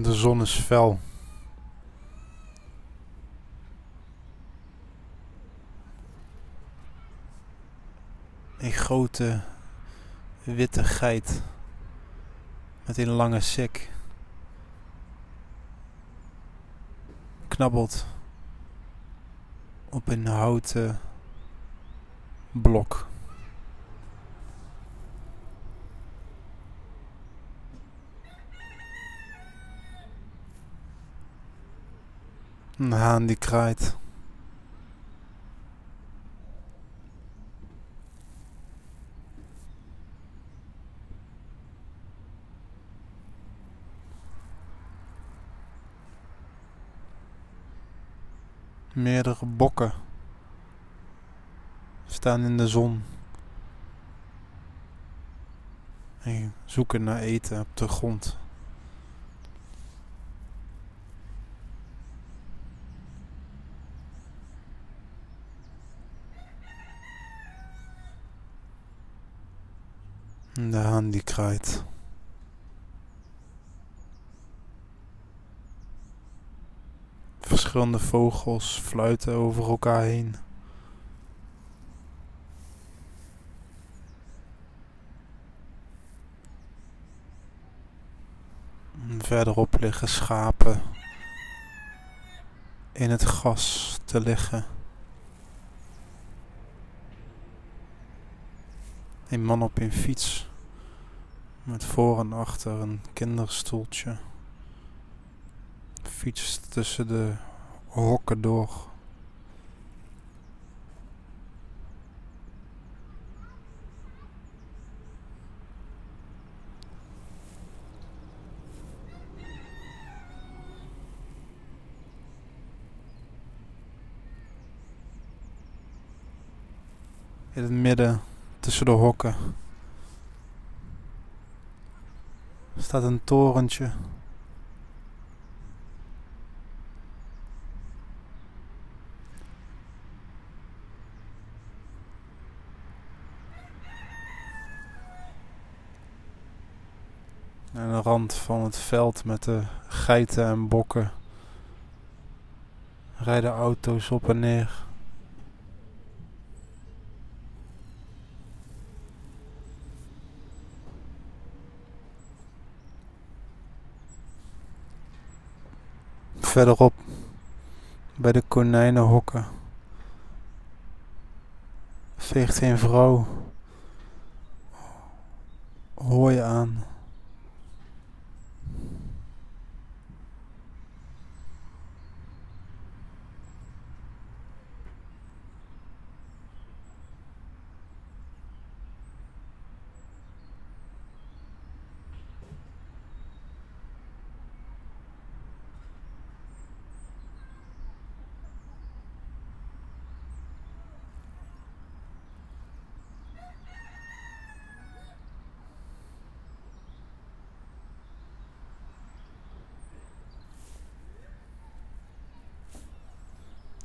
De zon is fel. Een grote witte geit met een lange sik knabbelt op een houten blok. Een die kraait. Meerdere bokken staan in de zon en zoeken naar eten op de grond. De die kraait. Verschillende vogels fluiten over elkaar heen. En Verderop liggen schapen in het gras te liggen. Een man op een fiets met voor en achter een kinderstoeltje. Fietst tussen de hokken door. In het midden tussen de hokken staat een torentje. Aan de rand van het veld met de geiten en bokken rijden auto's op en neer. Verderop bij de konijnenhokken veegt een vrouw hooi aan.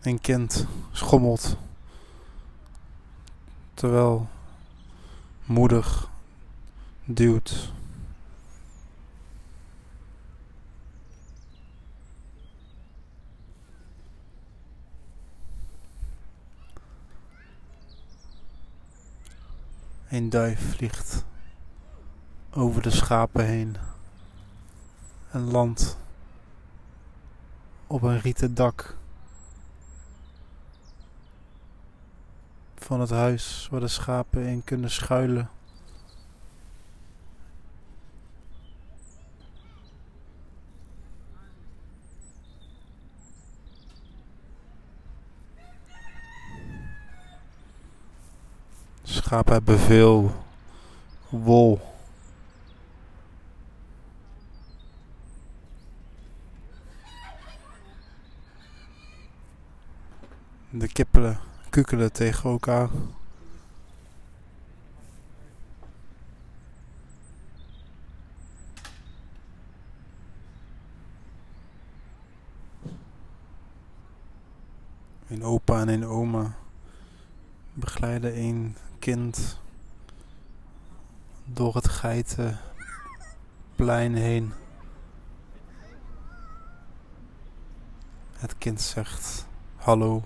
Een kind schommelt terwijl moeder duwt. Een duif vliegt over de schapen heen en landt op een rieten dak van het huis waar de schapen in kunnen schuilen. Schapen hebben veel wol. De kippelen kukelen tegen elkaar. Een opa en een oma begeleiden een kind door het geitenplein heen. Het kind zegt hallo.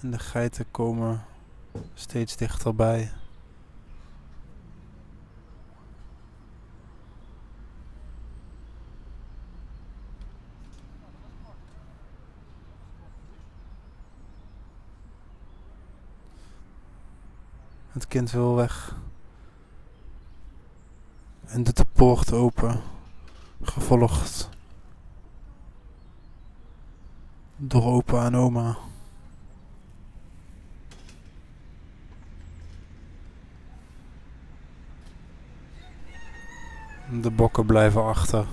En de geiten komen steeds dichterbij. Het kind wil weg. En doet de poort open, gevolgd door opa en oma. De bokken blijven achter.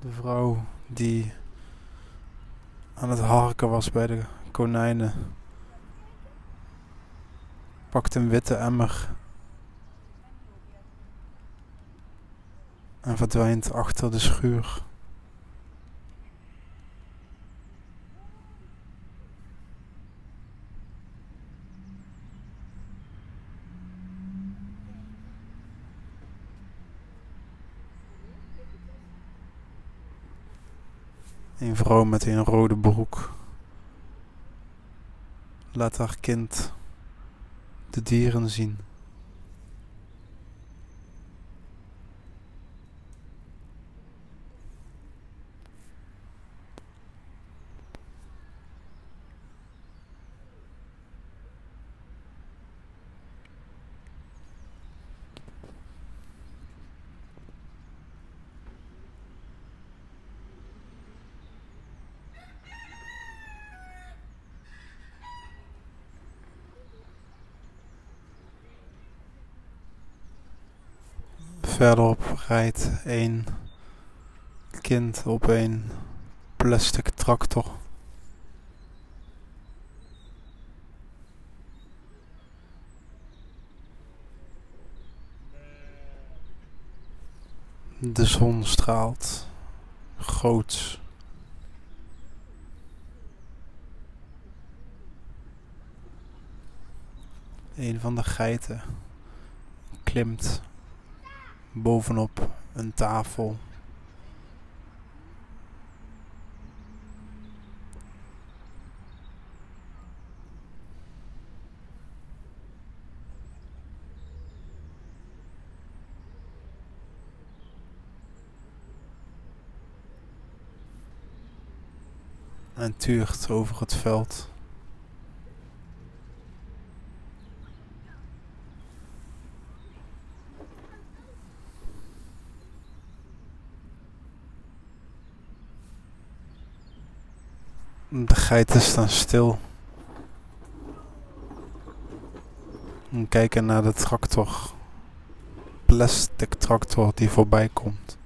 De vrouw die aan het harken was bij de konijnen pakt een witte emmer en verdwijnt achter de schuur. Een vrouw met een rode broek laat haar kind de dieren zien. Verderop rijdt een kind op een plastic tractor. De zon straalt groots. Een van de geiten klimt bovenop een tafel. En tuurt over het veld. De geiten staan stil. En kijken naar de tractor. Plastic tractor die voorbij komt.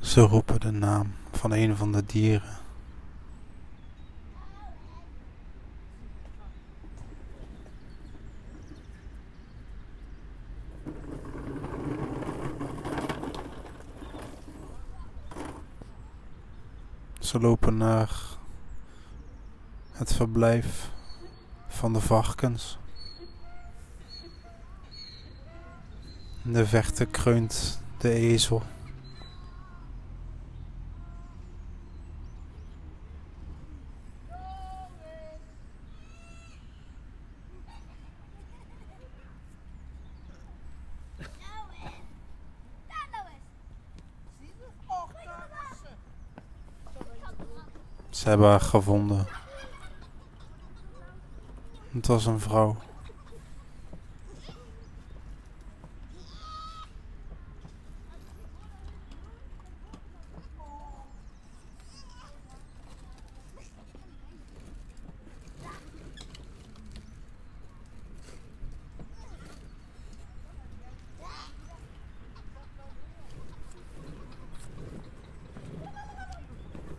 Ze roepen de naam van een van de dieren. Ze lopen naar het verblijf van de varkens. De verte kreunt de ezel. Hebben gevonden. Het was een vrouw.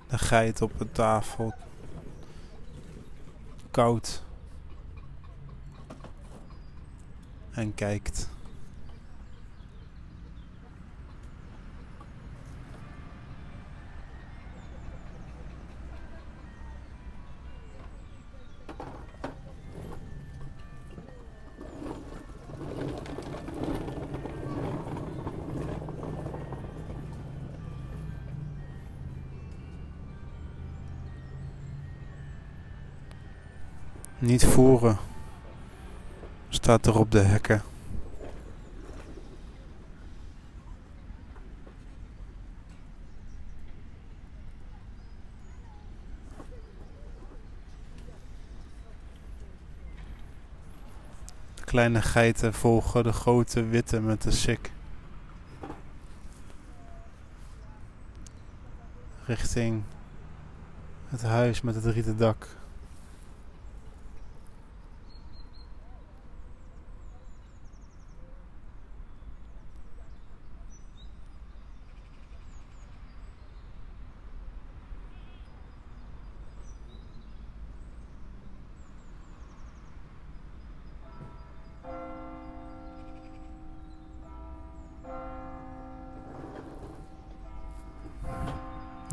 De geit op de tafel. Koud. en kijkt. Niet voeren, staat er op de hekken. Kleine geiten volgen de grote witte met de sik. Richting het huis met het rieten dak.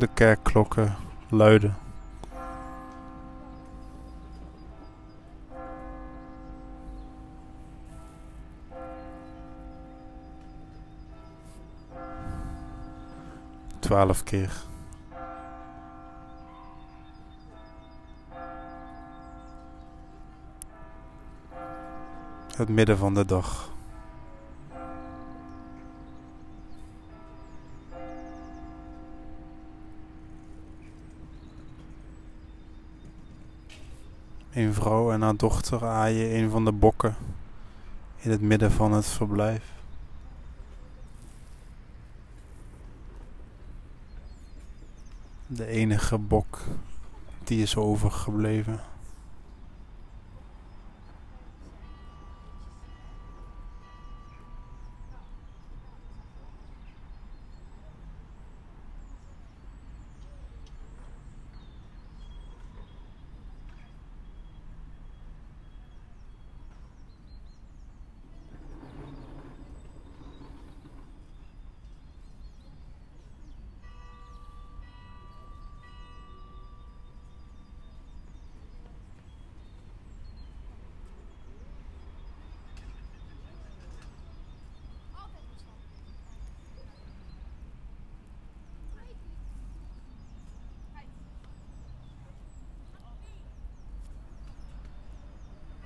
De kerkklokken luiden. Twaalf keer. Het midden van de dag. Een vrouw en haar dochter aaien een van de bokken in het midden van het verblijf. De enige bok die is overgebleven.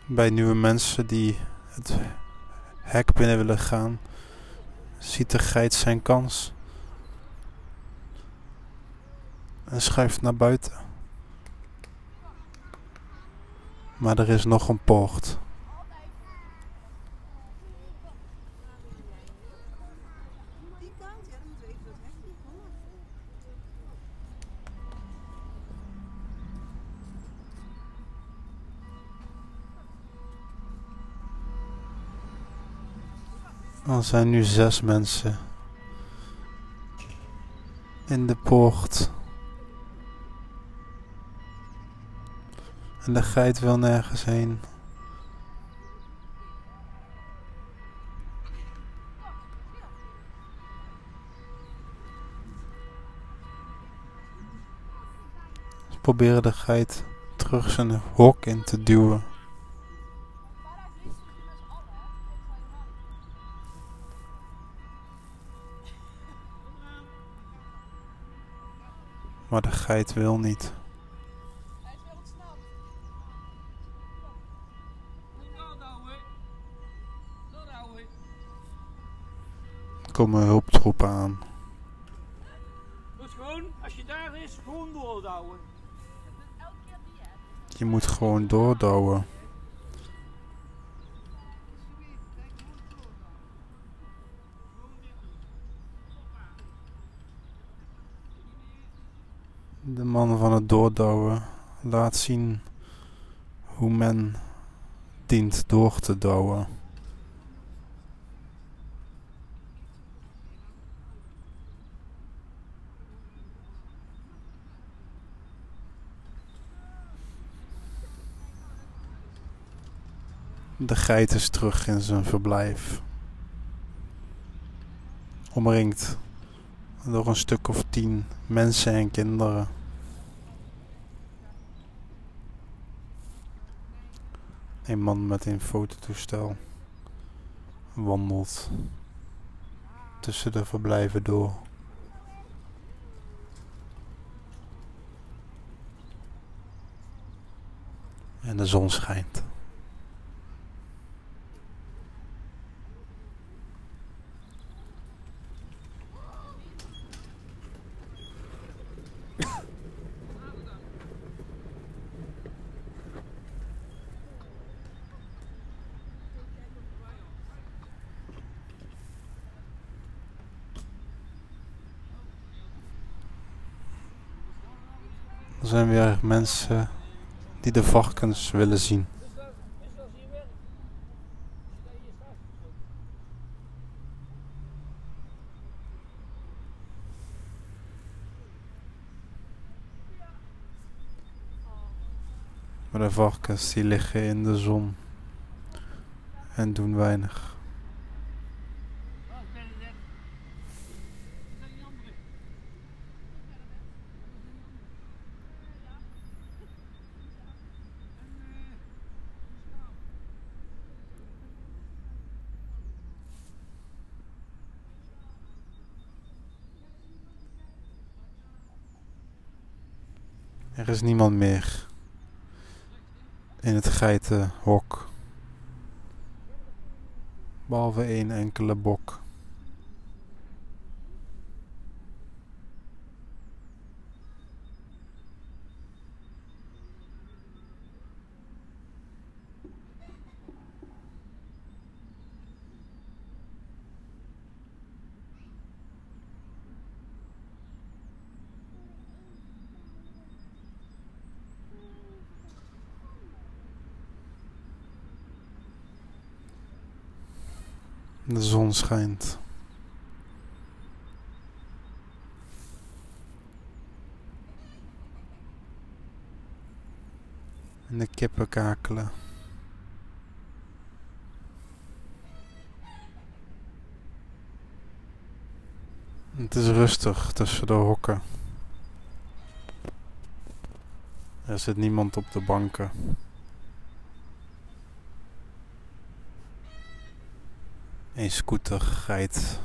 Bij nieuwe mensen die het hek binnen willen gaan, ziet de geit zijn kans. En schuift naar buiten. Maar er is nog een poort. Er zijn nu zes mensen in de poort. En de geit wil nergens heen. Ze proberen de geit terug zijn hok in te duwen. Maar de geit wil niet. Komen hulptroepen aan. Dus gewoon, als je daar is, gewoon doordouwen. Je moet gewoon doordouwen. De man van het doordouwen laat zien hoe men dient door te douwen. De geit is terug in zijn verblijf. Omringd door een stuk of tien mensen en kinderen. Een man met een fototoestel wandelt tussen de verblijven door. En de zon schijnt. Zijn weer mensen die de varkens willen zien. Maar de varkens die liggen in de zon en doen weinig. Er is niemand meer in het geitenhok. Behalve één enkele bok. De zon schijnt. En de kippen kakelen. Het is rustig tussen de hokken. Er zit niemand op de banken. Een scooter rijdt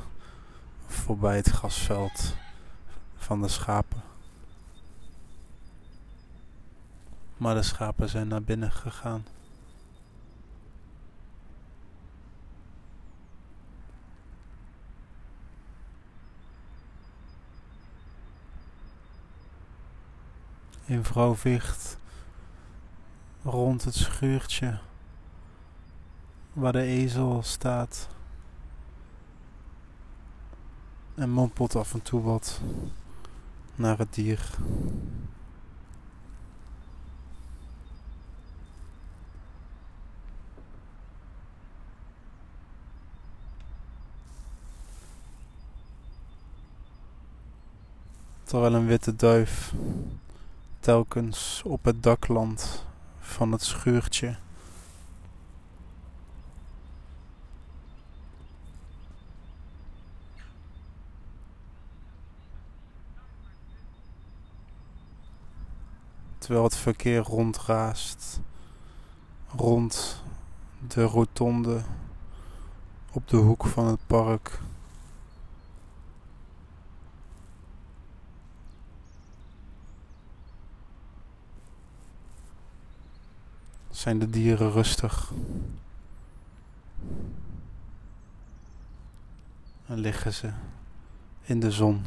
voorbij het grasveld van de schapen. Maar de schapen zijn naar binnen gegaan. Een vrouw veegt rond het schuurtje waar de ezel staat. En mompelt af en toe wat naar het dier. Terwijl een witte duif telkens op het dak landt van het schuurtje. Terwijl het verkeer rondraast rond de rotonde op de hoek van het park. Zijn de dieren rustig? En liggen ze in de zon?